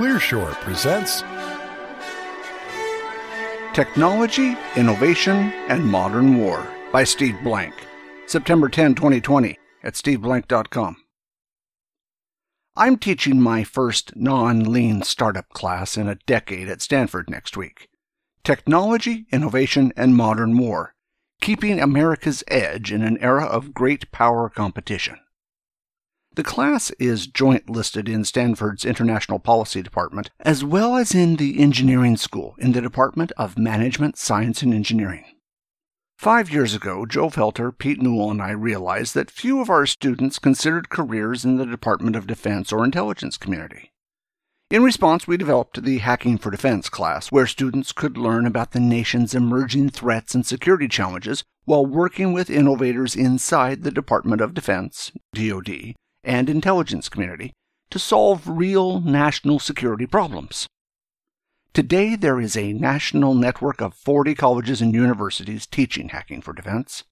Clearshore presents Technology, Innovation, and Modern War by Steve Blank. September 10, 2020, at steveblank.com. I'm teaching my first non lean startup class in a decade at Stanford next week. Technology, Innovation, and Modern War Keeping America's Edge in an Era of Great Power Competition. The class is joint listed in Stanford's International Policy Department, as well as in the Engineering School in the Department of Management, Science, and Engineering. Five years ago, Joe Felter, Pete Newell, and I realized that few of our students considered careers in the Department of Defense or intelligence community. In response, we developed the Hacking for Defense class, where students could learn about the nation's emerging threats and security challenges while working with innovators inside the Department of Defense, DoD, and intelligence community to solve real national security problems. Today, there is a national network of 40 colleges and universities teaching hacking for defense.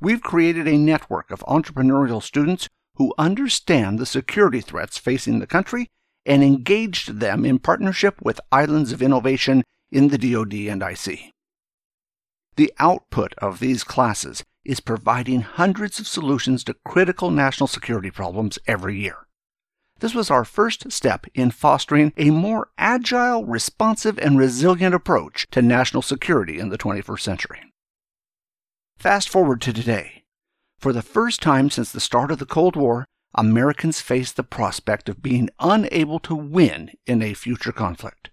We've created a network of entrepreneurial students who understand the security threats facing the country and engaged them in partnership with Islands of Innovation in the DoD and IC. The output of these classes is providing hundreds of solutions to critical national security problems every year. This was our first step in fostering a more agile, responsive, and resilient approach to national security in the 21st century. Fast forward to today. For the first time since the start of the Cold War, Americans face the prospect of being unable to win in a future conflict.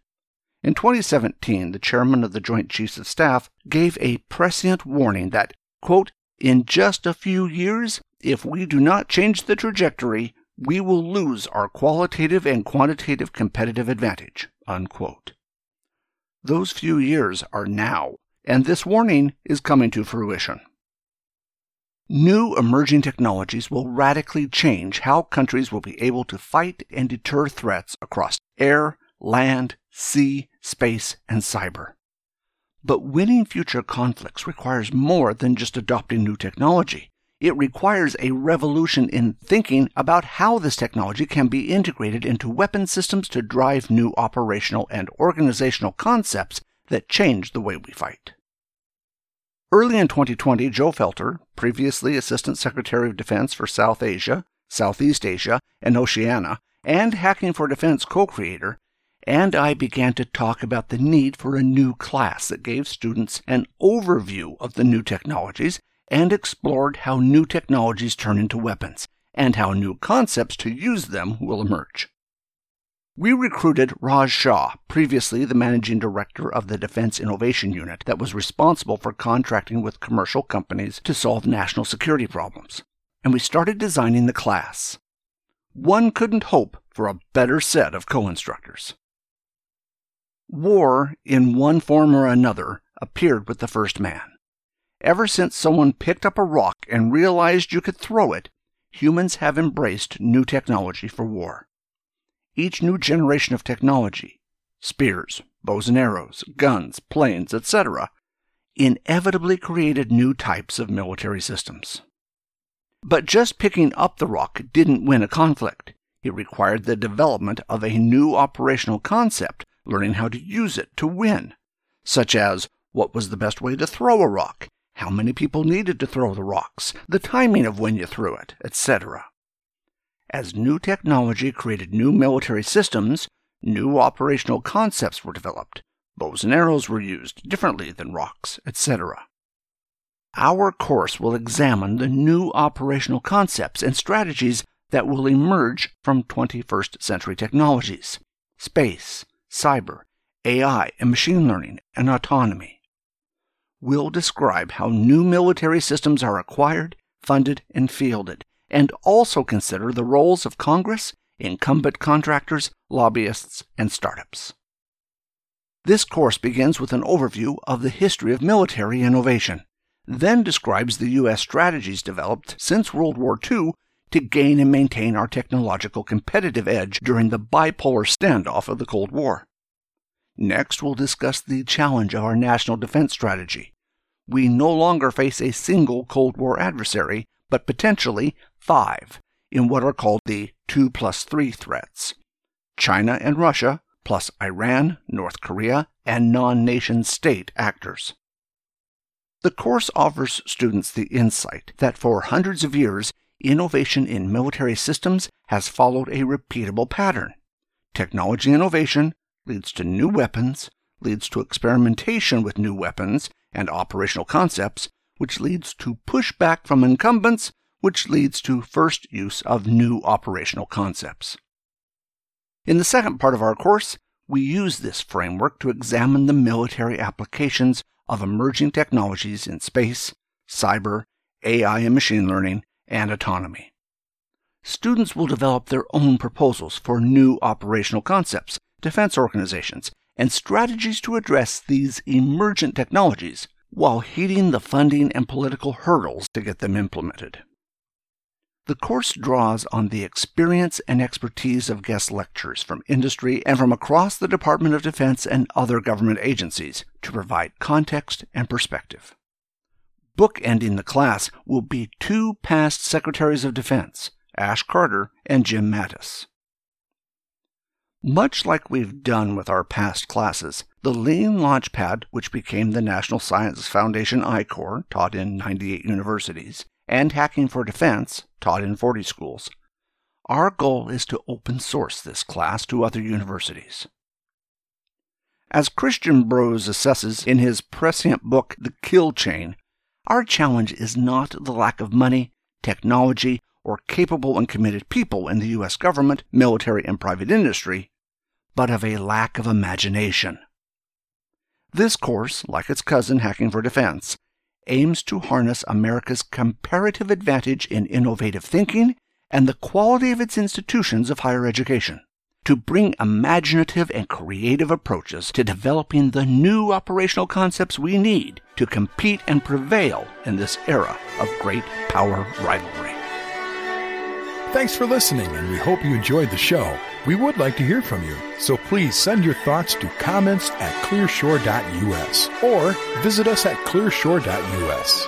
In 2017, the chairman of the Joint Chiefs of Staff gave a prescient warning that, quote, in just a few years, if we do not change the trajectory, we will lose our qualitative and quantitative competitive advantage. Unquote. Those few years are now, and this warning is coming to fruition. New emerging technologies will radically change how countries will be able to fight and deter threats across air, land, sea, space, and cyber. But winning future conflicts requires more than just adopting new technology. It requires a revolution in thinking about how this technology can be integrated into weapon systems to drive new operational and organizational concepts that change the way we fight. Early in 2020, Joe Felter, previously Assistant Secretary of Defense for South Asia, Southeast Asia, and Oceania, and Hacking for Defense co creator, and I began to talk about the need for a new class that gave students an overview of the new technologies and explored how new technologies turn into weapons and how new concepts to use them will emerge. We recruited Raj Shah, previously the managing director of the Defense Innovation Unit that was responsible for contracting with commercial companies to solve national security problems, and we started designing the class. One couldn't hope for a better set of co instructors. War, in one form or another, appeared with the first man. Ever since someone picked up a rock and realized you could throw it, humans have embraced new technology for war. Each new generation of technology spears, bows and arrows, guns, planes, etc. inevitably created new types of military systems. But just picking up the rock didn't win a conflict. It required the development of a new operational concept learning how to use it to win, such as what was the best way to throw a rock, how many people needed to throw the rocks, the timing of when you threw it, etc. As new technology created new military systems, new operational concepts were developed. Bows and arrows were used differently than rocks, etc. Our course will examine the new operational concepts and strategies that will emerge from 21st century technologies space, cyber, AI, and machine learning, and autonomy. We'll describe how new military systems are acquired, funded, and fielded, and also consider the roles of Congress, incumbent contractors, lobbyists, and startups. This course begins with an overview of the history of military innovation, then describes the U.S. strategies developed since World War II to gain and maintain our technological competitive edge during the bipolar standoff of the Cold War. Next, we'll discuss the challenge of our national defense strategy. We no longer face a single Cold War adversary, but potentially five, in what are called the 2 plus 3 threats China and Russia, plus Iran, North Korea, and non nation state actors. The course offers students the insight that for hundreds of years, innovation in military systems has followed a repeatable pattern. Technology innovation leads to new weapons, leads to experimentation with new weapons and operational concepts, which leads to pushback from incumbents, which leads to first use of new operational concepts. In the second part of our course, we use this framework to examine the military applications of emerging technologies in space, cyber, AI and machine learning, and autonomy. Students will develop their own proposals for new operational concepts, defense organizations, and strategies to address these emergent technologies while heeding the funding and political hurdles to get them implemented. The course draws on the experience and expertise of guest lecturers from industry and from across the Department of Defense and other government agencies to provide context and perspective. Bookending the class will be two past Secretaries of Defense, Ash Carter and Jim Mattis. Much like we've done with our past classes, the Lean Launchpad, which became the National Science Foundation I-Corps, taught in 98 universities, and Hacking for Defense, taught in 40 schools. Our goal is to open source this class to other universities. As Christian Brose assesses in his prescient book, The Kill Chain, our challenge is not the lack of money, technology, or capable and committed people in the U.S. government, military, and private industry, but of a lack of imagination. This course, like its cousin Hacking for Defense, aims to harness America's comparative advantage in innovative thinking and the quality of its institutions of higher education to bring imaginative and creative approaches to developing the new operational concepts we need to compete and prevail in this era of great power rivalry. Thanks for listening, and we hope you enjoyed the show. We would like to hear from you, so please send your thoughts to comments at clearshore.us or visit us at clearshore.us.